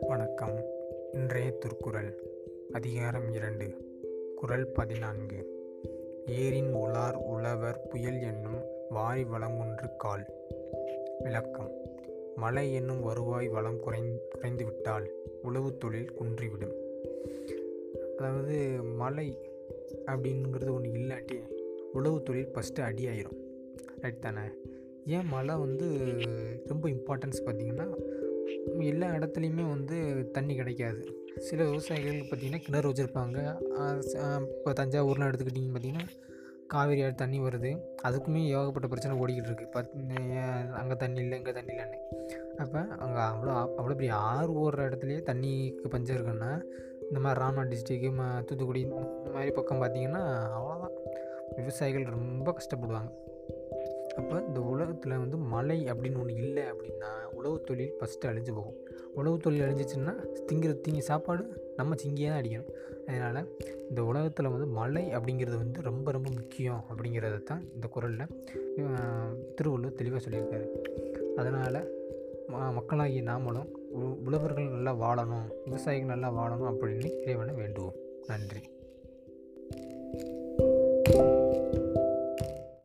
வணக்கம். இன்றைய திருக்குறள் அதிகாரம் இரண்டு குறள் பதினான்கு. ஏரின் உலார் உழவர் புயல் என்னும் வாய் வளங்குன்று கால். விளக்கம். மழை என்னும் வருவாய் வளம் குறை குறைந்துவிட்டால் உழவு தொழில் குன்றிவிடும். அதாவது மழை அப்படிங்கிறது ஒன்று இல்லாட்டி உழவு தொழில் ஃபஸ்ட்டு அடியாயிரும் ரைட் தானே? ஏன் மழை வந்து ரொம்ப இம்பார்ட்டன்ஸ் பார்த்திங்கன்னா எல்லா இடத்துலையுமே வந்து தண்ணி கிடைக்காது. சில விவசாயிகள் பார்த்திங்கன்னா கிணறு வச்சுருப்பாங்க. இப்போ தஞ்சாவூர்லாம் எடுத்துக்கிட்டிங்க பார்த்திங்கன்னா காவேரி ஆறு தண்ணி வருது. அதுக்குமே ஏகப்பட்ட பிரச்சனை ஓடிக்கிட்டு இருக்குது பத் அங்கே தண்ணி இல்லை இங்கே தண்ணி இல்லைன்னு. அப்போ அங்கே அவ்வளோ அவ்வளோ பெரிய ஆறு ஓடுற இடத்துலையே தண்ணிக்கு பஞ்சம் இருக்குன்னா இந்த மாதிரி ராமநாத் டிஸ்ட்ரிக்கு ம தூத்துக்குடி இந்த மாதிரி பக்கம் பார்த்திங்கன்னா அவ்வளோதான் விவசாயிகள் ரொம்ப கஷ்டப்படுவாங்க. அப்போ இந்த உலகத்தில் வந்து மழை அப்படின்னு ஒன்று இல்லை அப்படின்னா உழவு தொழில் ஃபஸ்ட்டு அழிஞ்சு போகும். உழவு தொழில் அழிஞ்சிச்சுன்னா திங்கிற திங்கி சாப்பாடு நம்ம சிங்கியே தான் அடிக்கணும். அதனால் இந்த உலகத்தில் வந்து மழை அப்படிங்கிறது வந்து ரொம்ப ரொம்ப முக்கியம் அப்படிங்கிறத தான் இந்த குரலில் திருவள்ளுவர் தெளிவாக சொல்லியிருக்காரு. அதனால் மக்களாகிய நாமளும் உழவர்கள் நல்லா வாழணும் விவசாயிகள் நல்லா வாழணும் அப்படின்னு இறைவனை வேண்டும்